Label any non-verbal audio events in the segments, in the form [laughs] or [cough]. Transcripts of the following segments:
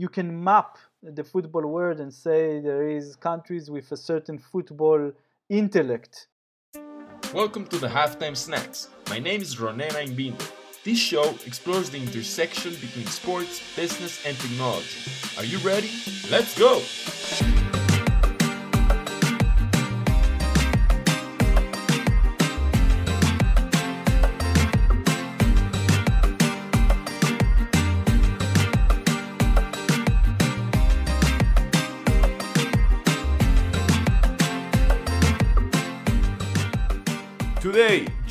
you can map the football world and say there is countries with a certain football intellect. Welcome to the Halftime Snacks. My name is Ronen Ainbindo. This show explores the intersection between sports, business, and technology. Are you ready? Let's go!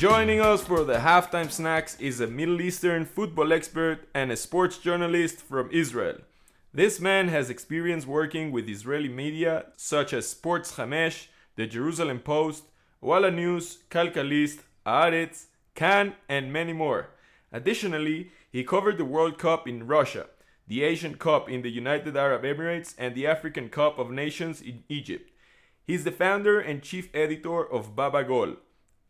Joining us for the halftime snacks is a Middle Eastern football expert and a sports journalist from Israel. This man has experience working with Israeli media such as Sports Hamesh, the Jerusalem Post, Walla News, Calcalist, Haaretz, Kan, and many more. Additionally, he covered the World Cup in Russia, the Asian Cup in the United Arab Emirates, and the African Cup of Nations in Egypt. He's the founder and chief editor of BabaGol,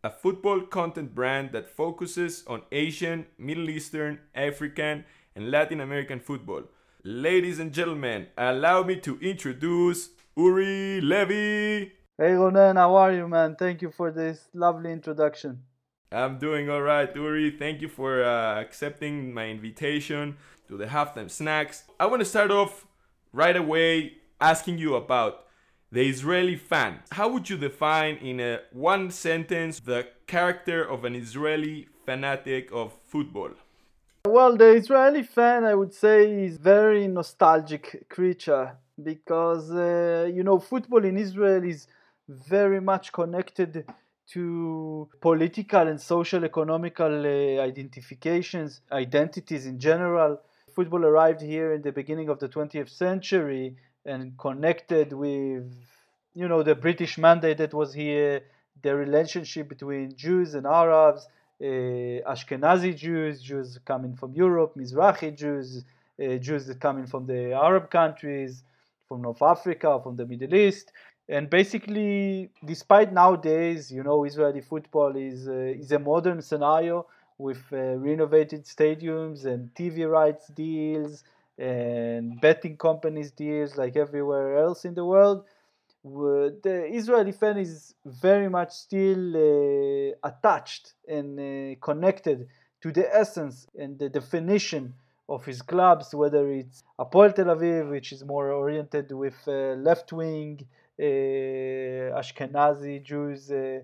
a football content brand that focuses on Asian, Middle Eastern, African, and Latin American football. Ladies and gentlemen, allow me to introduce Uri Levy. Hey Ronen, how are you, man? Thank you for this lovely introduction. I'm doing all right, Uri. Thank you for uh, accepting my invitation to the halftime snacks. I want to start off right away asking you about the Israeli fan. How would you define in a one sentence the character of an Israeli fanatic of football? Well, the Israeli fan, I would say, is very nostalgic creature because uh, you know football in Israel is very much connected to political and social economical uh, identifications, identities in general. Football arrived here in the beginning of the 20th century and connected with you know the British mandate that was here, the relationship between Jews and Arabs, uh, Ashkenazi Jews, Jews coming from Europe, Mizrahi Jews, uh, Jews that coming from the Arab countries, from North Africa, from the Middle East. And basically, despite nowadays, you know, Israeli football is uh, is a modern scenario with renovated stadiums and TV rights deals and betting companies deals like everywhere else in the world. The Israeli fan is very much still uh, attached and uh, connected to the essence and the definition of his clubs, whether it's Hapoel Tel Aviv, which is more oriented with uh, left wing uh, Ashkenazi Jews uh,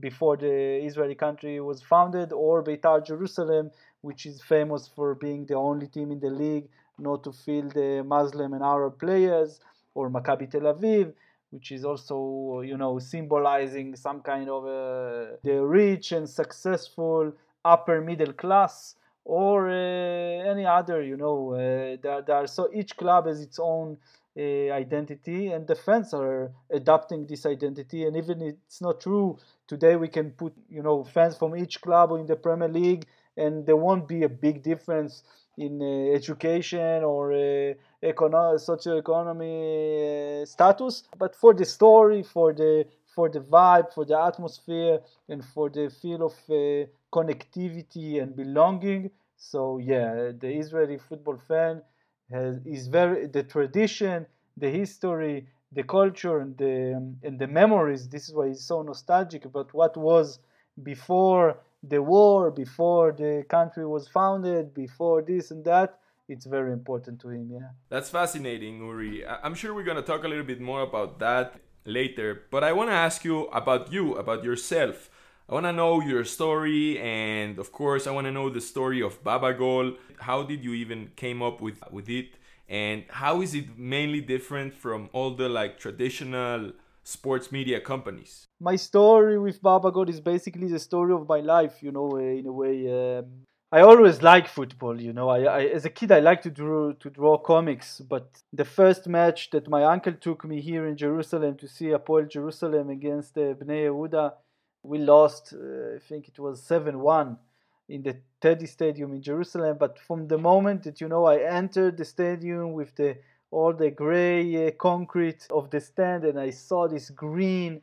before the Israeli country was founded, or Beitar Jerusalem, which is famous for being the only team in the league not to field the Muslim and Arab players, or Maccabi Tel Aviv, which is also you know symbolizing some kind of uh, the rich and successful upper middle class or uh, any other you know uh, are so each club has its own uh, identity and the fans are adopting this identity and even it's not true. Today we can put you know fans from each club in the premier league and there won't be a big difference in uh, education or uh, econo- socioeconomy uh, status, but for the story, for the for the vibe, for the atmosphere, and for the feel of uh, connectivity and belonging. So yeah, the Israeli football fan has is very the tradition, the history, the culture, and the um, and the memories. This is why he's so nostalgic about what was before the war, before the country was founded, before this and that it's very important to him. Yeah. That's fascinating, Uri. I'm sure we're gonna talk a little bit more about that later, but I want to ask you about you, about yourself. I want to know your story, and of course, I want to know the story of BabaGol. How did you even came up with with it, and how is it mainly different from all the like traditional sports media companies? My story with BabaGol is basically the story of my life. You know, in a way. Um, I always like football, you know. I, I, as a kid I liked to draw to draw comics, but the first match that my uncle took me here in Jerusalem to see Hapoel Jerusalem against uh, Bnei Yehuda, we lost. Uh, I think it was seven one in the Teddy Stadium in Jerusalem. But from the moment that you know I entered the stadium with the all the gray uh, concrete of the stand, and I saw this green,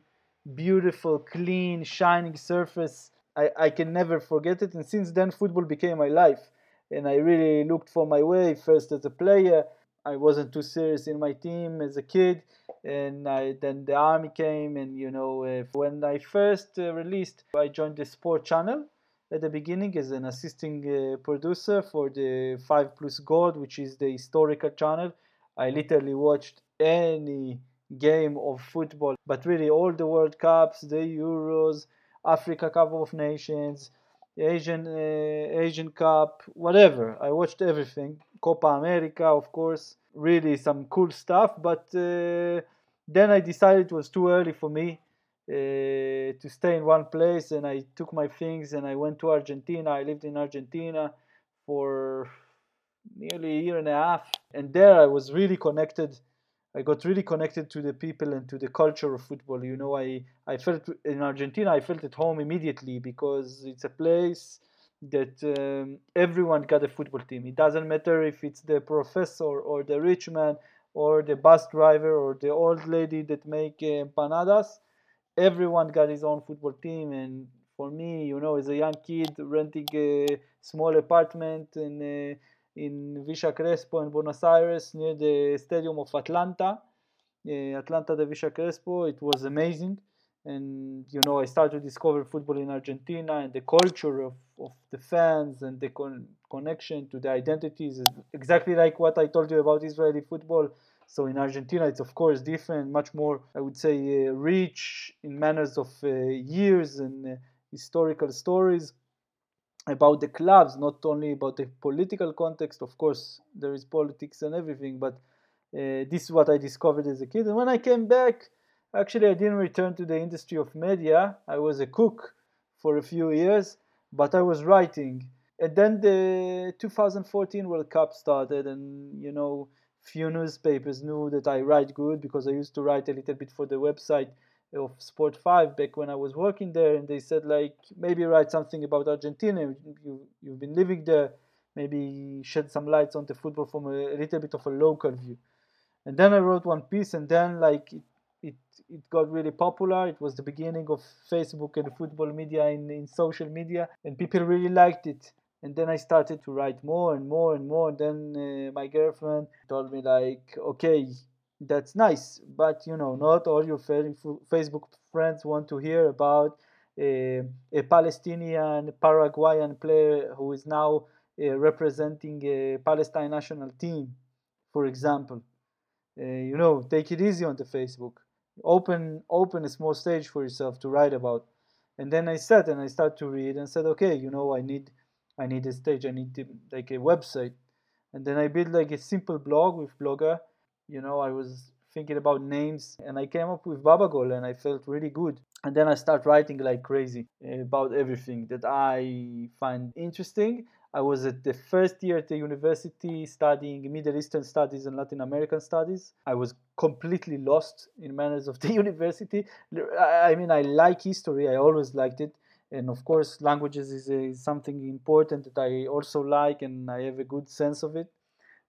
beautiful, clean, shining surface I, I can never forget it. And since then, football became my life. And I really looked for my way, first as a player, I wasn't too serious in my team as a kid, and I, then the army came, and you know, uh, when I first uh, released, I joined the sport channel at the beginning as an assisting uh, producer for the Five Plus Gold, which is the historical channel. I literally watched any game of football, but really all the World Cups, the Euros, Africa Cup of Nations, Asian uh, Asian Cup, whatever. I watched everything. Copa America, of course, really some cool stuff. But uh, then I decided it was too early for me uh, to stay in one place, and I took my things and I went to Argentina. I lived in Argentina for nearly a year and a half, and there I was really connected I got really connected to the people and to the culture of football. You know, I, I felt in Argentina, I felt at home immediately because it's a place that um, everyone got a football team. It doesn't matter if it's the professor or the rich man or the bus driver or the old lady that make uh, empanadas. Everyone got his own football team. And for me, you know, as a young kid renting a small apartment and uh, in Villa Crespo in Buenos Aires near the stadium of Atlanta, uh, Atlanta de Villa Crespo. It was amazing. And you know, I started to discover football in Argentina and the culture of, of the fans and the con- connection to the identities, exactly like what I told you about Israeli football. So in Argentina, it's of course different, much more, I would say, uh, rich in manners of uh, years and historical stories about the clubs, not only about the political context. Of course, there is politics and everything, but uh, this is what I discovered as a kid. And when I came back, actually, I didn't return to the industry of media. I was a cook for a few years, but I was writing. And then the 2014 World Cup started, and you know, few newspapers knew that I write good because I used to write a little bit for the website of Sport Five back when I was working there, and they said like maybe write something about Argentina. You you've been living there, maybe shed some lights on the football from a, a little bit of a local view. And then I wrote one piece, and then like it it, it got really popular. It was the beginning of Facebook and football media in, in social media, and people really liked it. And then I started to write more and more and more. And then uh, my girlfriend told me like, okay, that's nice but you know not all your facebook friends want to hear about a, a palestinian paraguayan player who is now uh, representing a palestine national team for example. Uh, you know take it easy on the facebook. Open open a small stage for yourself to write about. And then i sat and i started to read and said okay you know i need i need a stage. I need to, like a website. And then i built like a simple blog with blogger you know, I was thinking about names and I came up with BabaGol and I felt really good. And then I start writing like crazy about everything that I find interesting. I was at the first year at the university studying Middle Eastern studies and Latin American studies. I was completely lost in manners of [laughs] the university. I mean, I like history, I always liked it. And of course, languages is, is something important that I also like and I have a good sense of it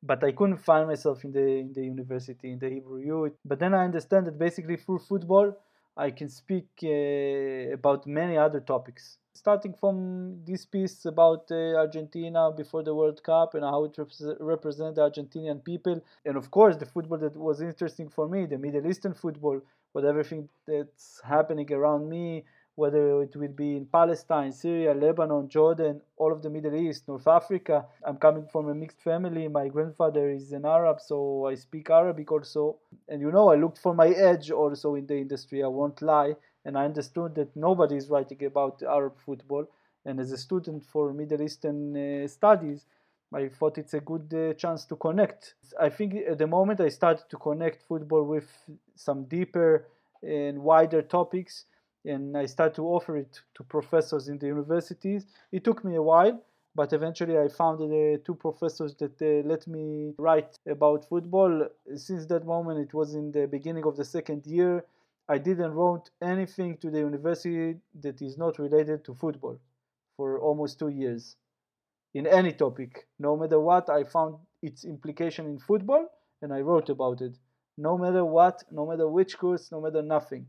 but I couldn't find myself in the in the university in the Hebrew U. But then I understand that basically through football, I can speak uh, about many other topics. Starting from this piece about uh, Argentina before the World Cup and how it rep- represents the Argentinian people, and of course the football that was interesting for me, the Middle Eastern football, with everything that's happening around me, whether it will be in Palestine, Syria, Lebanon, Jordan, all of the Middle East, North Africa. I'm coming from a mixed family. My grandfather is an Arab, so I speak Arabic also. And you know, I looked for my edge also in the industry, I won't lie. And I understood that nobody is writing about Arab football. And as a student for Middle Eastern uh, studies, I thought it's a good uh, chance to connect. I think at the moment I started to connect football with some deeper and wider topics and I started to offer it to professors in the universities. It took me a while, but eventually I found two professors that uh, let me write about football. Since that moment, it was in the beginning of the second year. I didn't wrote anything to the university that is not related to football for almost two years in any topic. No matter what, I found its implication in football and I wrote about it. No matter what, no matter which course, no matter nothing.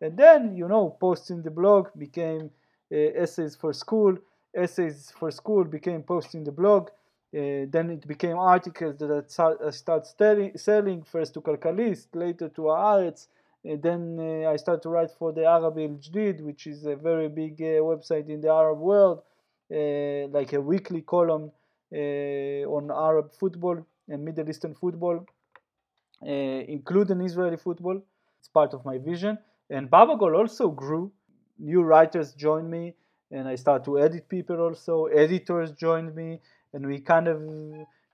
And then, you know, posting the blog became uh, essays for school. Essays for school became posting the blog. Uh, then it became articles that I started selling, first to Calcalist, later to Haaretz. And then uh, I started to write for the Arabi El Jadid, which is a very big uh, website in the Arab world, uh, like a weekly column uh, on Arab football and Middle Eastern football, uh, including Israeli football. It's part of my vision. And BabaGol also grew. New writers joined me, and I started to edit people also. Editors joined me and we kind of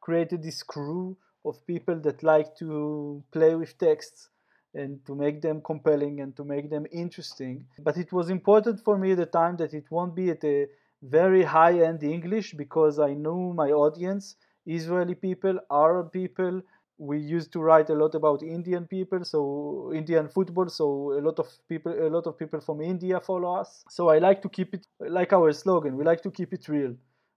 created this crew of people that like to play with texts and to make them compelling and to make them interesting. But it was important for me at the time that it won't be at a very high end English because I knew my audience Israeli people, Arab people. We used to write a lot about Indian people, so Indian football. So a lot of people, a lot of people from India follow us. So I like to keep it like our slogan. We like to keep it real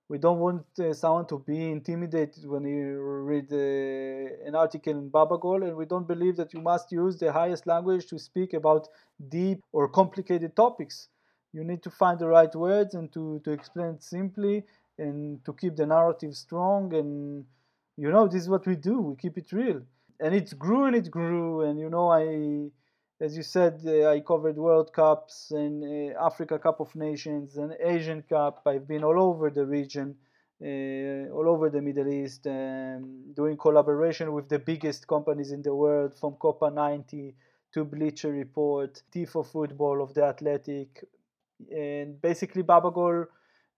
we don't want uh, someone to be intimidated when you read uh, an article in BabaGol, and we don't believe that you must use the highest language to speak about deep or complicated topics. You need to find the right words and to, to explain it simply and to keep the narrative strong. And you know, this is what we do. We keep it real, and it grew and it grew. And you know, I as you said, uh, I covered World Cups and uh, Africa Cup of Nations and Asian Cup. I've been all over the region, uh, all over the Middle East, um, doing collaboration with the biggest companies in the world, from Copa 90 to Bleacher Report, Tifo Football of the Athletic, and basically BabaGol.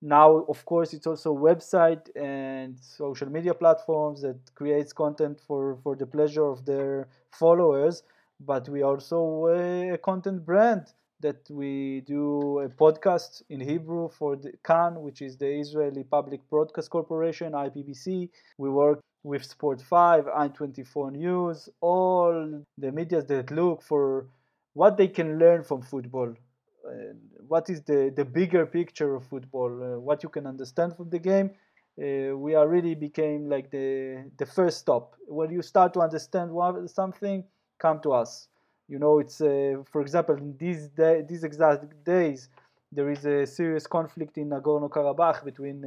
Now, of course, it's also website and social media platforms that creates content for, for the pleasure of their followers but we also eh, a content brand that we do a podcast in Hebrew for the Kan, which is the Israeli Public Broadcast Corporation, IPBC. We work with Sport 5, I24 News, all the media that look for what they can learn from football. What is the, the bigger picture of football, uh, what you can understand from the game. Uh, we are really became like the the first stop. When you start to understand what, something, come to us. You know, it's uh, for example, in these day, these exact days, there is a serious conflict in Nagorno-Karabakh between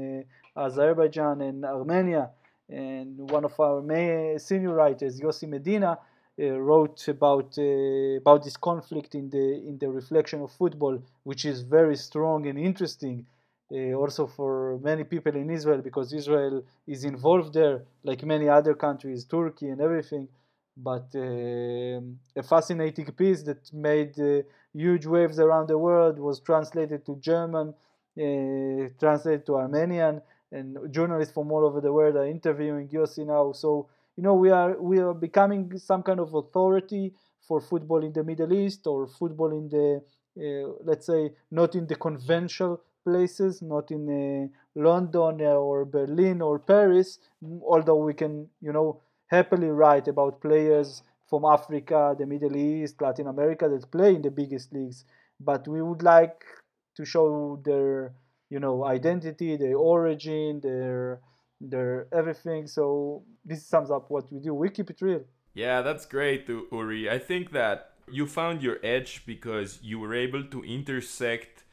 uh, Azerbaijan and Armenia, and one of our main senior writers, Yossi Medina, wrote about uh, about this conflict in the in the reflection of football, which is very strong and interesting. Uh, also for many people in Israel, because Israel is involved there, like many other countries, Turkey and everything but uh, a fascinating piece that made uh, huge waves around the world was translated to German, uh, translated to Armenian, and journalists from all over the world are interviewing Yossi now. So you know we are we are becoming some kind of authority for football in the Middle East or football in the uh, let's say not in the conventional places, not in uh, London or Berlin or Paris, although we can you know happily write about players from Africa, the Middle East, Latin America that play in the biggest leagues. But we would like to show their, you know, identity, their origin, their their everything. So this sums up what we do. We keep it real. Yeah, that's great, Uri. I think that you found your edge because you were able to intersect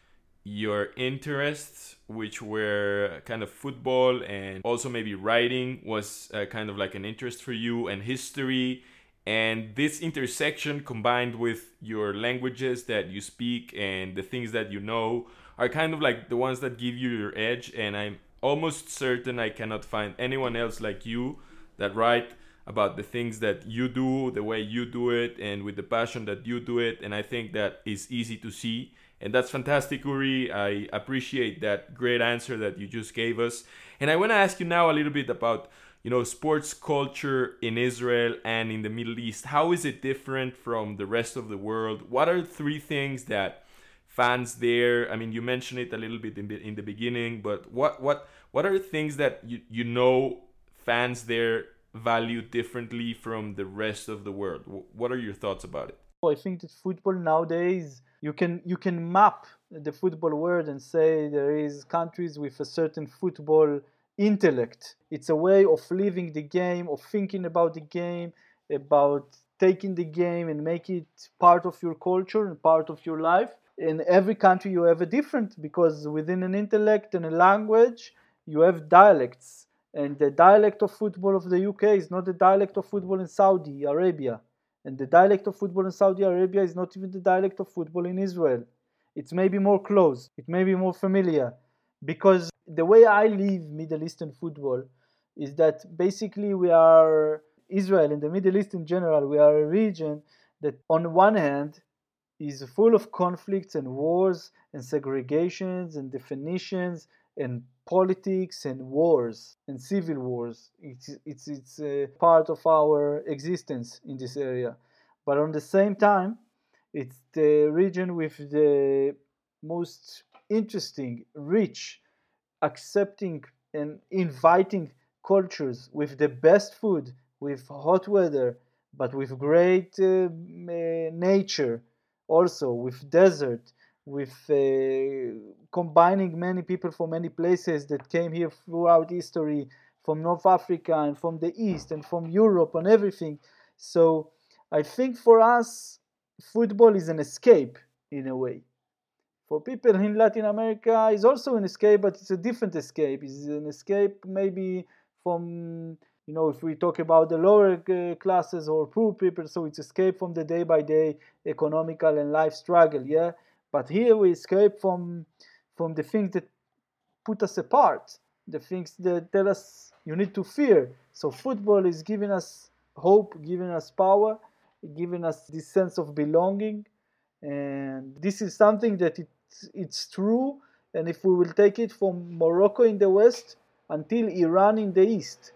your interests, which were kind of football and also maybe writing was uh, kind of like an interest for you, and history. And this intersection combined with your languages that you speak and the things that you know are kind of like the ones that give you your edge. And I'm almost certain I cannot find anyone else like you that write about the things that you do, the way you do it, and with the passion that you do it. And I think that is easy to see and that's fantastic, Uri. I appreciate that great answer that you just gave us. And I want to ask you now a little bit about, you know, sports culture in Israel and in the Middle East. How is it different from the rest of the world? What are three things that fans there? I mean, you mentioned it a little bit in the, in the beginning, but what what what are things that you you know fans there value differently from the rest of the world? What are your thoughts about it? I think that football nowadays you can you can map the football world and say there is countries with a certain football intellect. It's a way of living the game, of thinking about the game, about taking the game and make it part of your culture and part of your life. In every country you have a different because within an intellect and a language you have dialects And the dialect of football of the UK is not the dialect of football in Saudi Arabia. And the dialect of football in Saudi Arabia is not even the dialect of football in Israel. It's maybe more close, it may be more familiar. Because the way I live Middle Eastern football is that basically we are Israel and the Middle East in general, we are a region that on one hand is full of conflicts and wars and segregations and definitions and politics and wars and civil wars. It's, it's, it's a part of our existence in this area. But on the same time, it's the region with the most interesting, rich, accepting, and inviting cultures with the best food, with hot weather, but with great uh, nature, also with desert, with uh, combining many people from many places that came here throughout history from North Africa and from the East and from Europe and everything. So I think for us, football is an escape in a way. For people in Latin America, it's also an escape, but it's a different escape. It's an escape maybe from you know if we talk about the lower uh, classes or poor people so it's escape from the day by day economical and life struggle yeah? But here we escape from from the things that put us apart the things that tell us you need to fear. So football is giving us hope giving us power giving us this sense of belonging and this is something that it's, it's true. And if we will take it from morocco in the west until Iran in the east,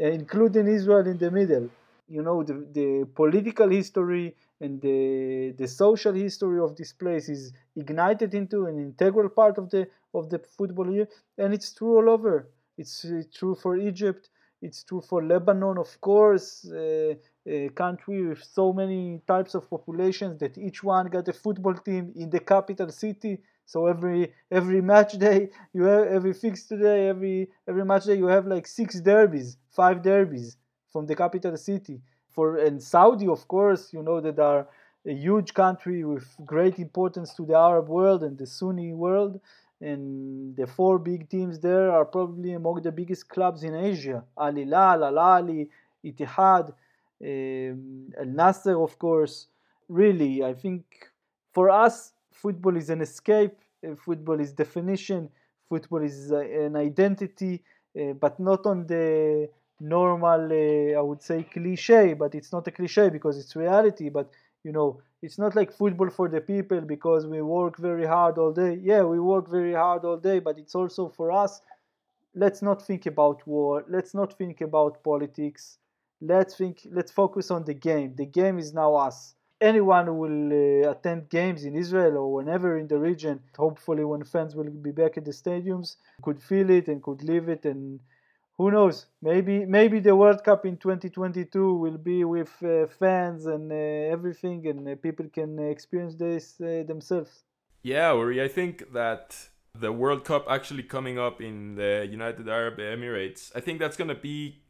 Uh, including Israel in the middle. You know, the, the political history and the, the social history of this place is ignited into an integral part of the of the football year, and it's true all over. It's, it's true for Egypt. It's true for Lebanon, of course, uh, a country with so many types of populations that each one got a football team in the capital city so every every match day you have every fixed day, every every match day you have like six derbies, five derbies from the capital city. For and Saudi, of course, you know that are a huge country with great importance to the Arab world and the Sunni world. And the four big teams there are probably among the biggest clubs in Asia: Al Hilal, Al Ahli, Ittihad, um, Al Nassr, of course. Really, I think for us football is an escape, uh, football is definition, football is uh, an identity, uh, but not on the normal, I would say, cliche, but it's not a cliche because it's reality. But you know, it's not like football for the people because we work very hard all day. Yeah, we work very hard all day, but it's also for us. Let's not think about war. Let's not think about politics. Let's think. Let's focus on the game. The game is now us anyone who will uh, attend games in Israel or whenever in the region, hopefully when fans will be back at the stadiums, could feel it and could live it and who knows? Maybe maybe the world cup in 2022 will be with uh, fans and uh, everything and uh, people can experience this uh, themselves. Yeah Uri, i think that the world cup actually coming up in the united arab emirates i think that's going to be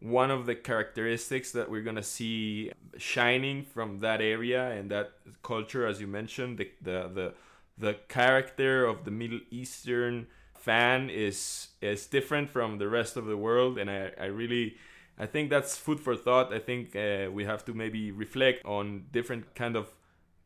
one of the characteristics that we're gonna see shining from that area and that culture, as you mentioned, the the the, the character of the Middle Eastern fan is is different from the rest of the world, and I I really. I think that's food for thought. I think uh, we have to maybe reflect on different kind of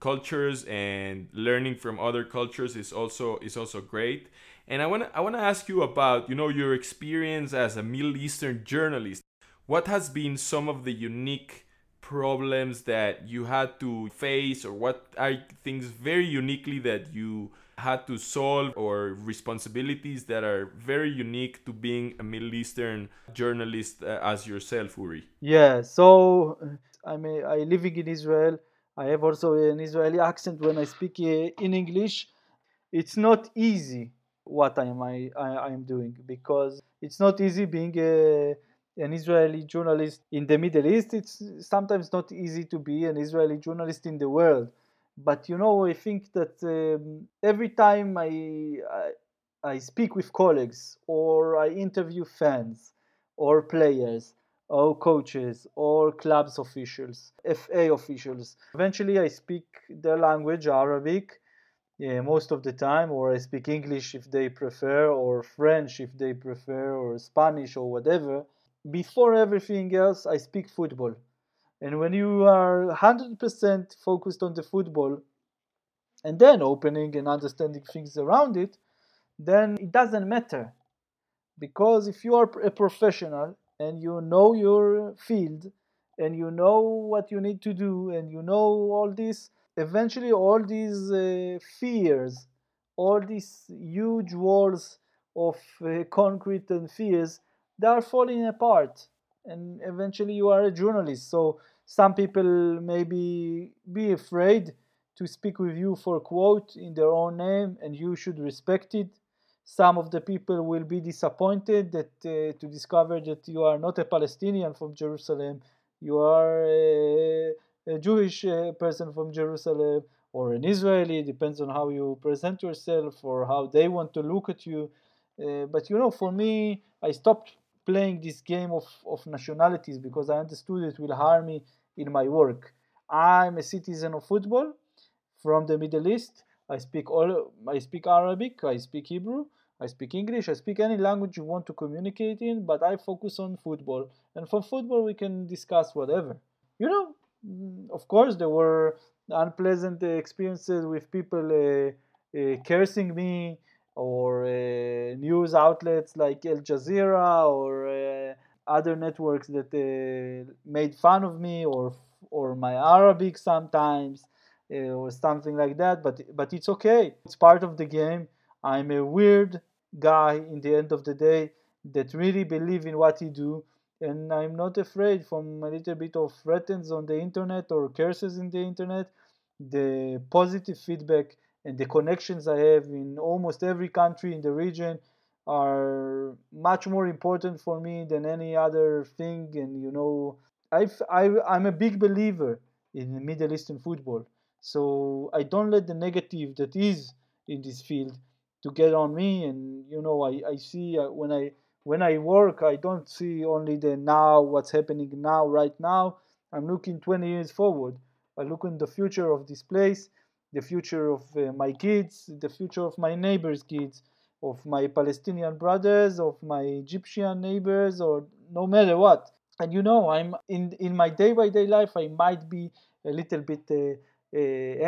cultures and learning from other cultures is also is also great. And I want I want to ask you about you know your experience as a Middle Eastern journalist what has been some of the unique problems that you had to face or what are things very uniquely that you had to solve or responsibilities that are very unique to being a Middle Eastern journalist uh, as yourself, Uri? Yeah, so I'm a, I living in Israel. I have also an Israeli accent when I speak uh, in English. It's not easy what I am I, I am doing because it's not easy being a an Israeli journalist in the Middle East. It's sometimes not easy to be an Israeli journalist in the world. But you know, I think that um, every time I, I, I speak with colleagues or I interview fans or players or coaches or clubs officials, FA officials, eventually I speak their language, Arabic, yeah, most of the time, or I speak English if they prefer, or French if they prefer, or Spanish or whatever. Before everything else, I speak football. And when you are 100% focused on the football and then opening and understanding things around it, then it doesn't matter. Because if you are a professional and you know your field and you know what you need to do and you know all this, eventually all these uh, fears, all these huge walls of uh, concrete and fears, they are falling apart. And eventually you are a journalist. So some people maybe be afraid to speak with you for a quote in their own name and you should respect it. Some of the people will be disappointed that uh, to discover that you are not a Palestinian from Jerusalem, you are a, a Jewish uh, person from Jerusalem or an Israeli, depends on how you present yourself or how they want to look at you. Uh, but you know, for me, I stopped playing this game of, of nationalities because I understood it will harm me in my work. I'm a citizen of football from the Middle East. I speak all I speak Arabic, I speak Hebrew, I speak English, I speak any language you want to communicate in, but I focus on football. And for football we can discuss whatever. You know, of course there were unpleasant experiences with people uh, uh, cursing me or uh, news outlets like Al Jazeera or uh, other networks that uh, made fun of me or or my Arabic sometimes uh, or something like that. But but it's okay. It's part of the game. I'm a weird guy in the end of the day that really believe in what he do and I'm not afraid from a little bit of threats on the internet or curses in the internet. The positive feedback and the connections I have in almost every country in the region are much more important for me than any other thing. And you know, I've, I, I'm a big believer in Middle Eastern football. So I don't let the negative that is in this field to get on me. And you know, I, I see uh, when I when I work, I don't see only the now, what's happening now, right now. I'm looking 20 years forward. I look in the future of this place, the future of uh, my kids, the future of my neighbors' kids, of my Palestinian brothers, of my Egyptian neighbors, or no matter what. And you know, I'm in in my day by day life. I might be a little bit uh, uh,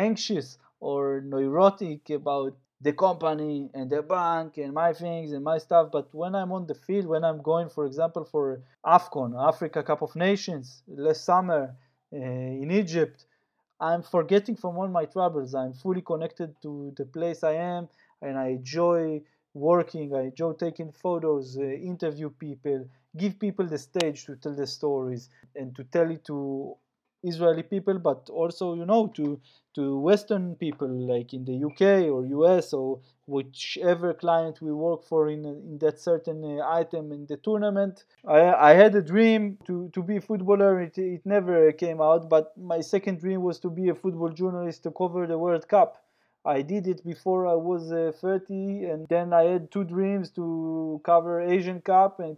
anxious or neurotic about the company and the bank and my things and my stuff. But when I'm on the field, when I'm going, for example, for AFCON, Africa Cup of Nations, last summer uh, in Egypt, I'm forgetting from all my troubles. I'm fully connected to the place I am and I enjoy working. I enjoy taking photos, uh, interview people, give people the stage to tell the stories and to tell it to Israeli people, but also you know to to Western people like in the UK or US or whichever client we work for in in that certain uh, item in the tournament. I, I had a dream to, to be a footballer. It, it never came out, but my second dream was to be a football journalist to cover the World Cup. I did it before I was uh, 30, and then I had two dreams to cover Asian Cup and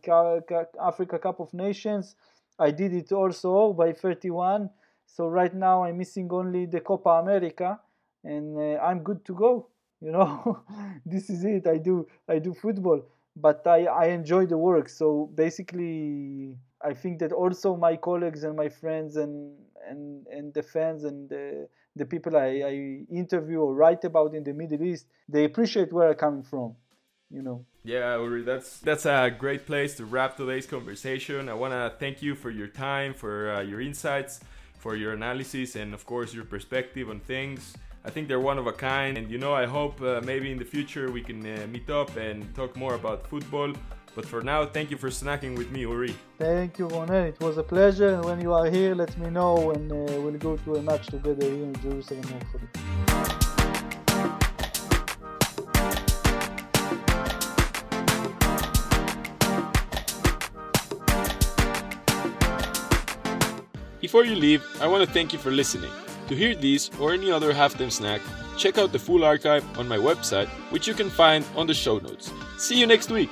Africa Cup of Nations. I did it also by 31. So right now I'm missing only the Copa America, and uh, I'm good to go. You know, [laughs] this is it. I do I do football, but I I enjoy the work. So basically, I think that also my colleagues and my friends and and and the fans and the the people I, I interview or write about in the Middle East, they appreciate where I'm coming from you know. Yeah, Uri, that's that's a great place to wrap today's conversation. I want to thank you for your time, for uh, your insights, for your analysis, and of course your perspective on things. I think they're one of a kind, and you know, I hope uh, maybe in the future we can uh, meet up and talk more about football. But for now, thank you for snacking with me, Uri. Thank you, Ronen. It was a pleasure. When you are here, let me know, and uh, we'll go to a match together here in Jerusalem, hopefully. Before you leave, I want to thank you for listening. To hear these or any other halftime snack, check out the full archive on my website, which you can find on the show notes. See you next week!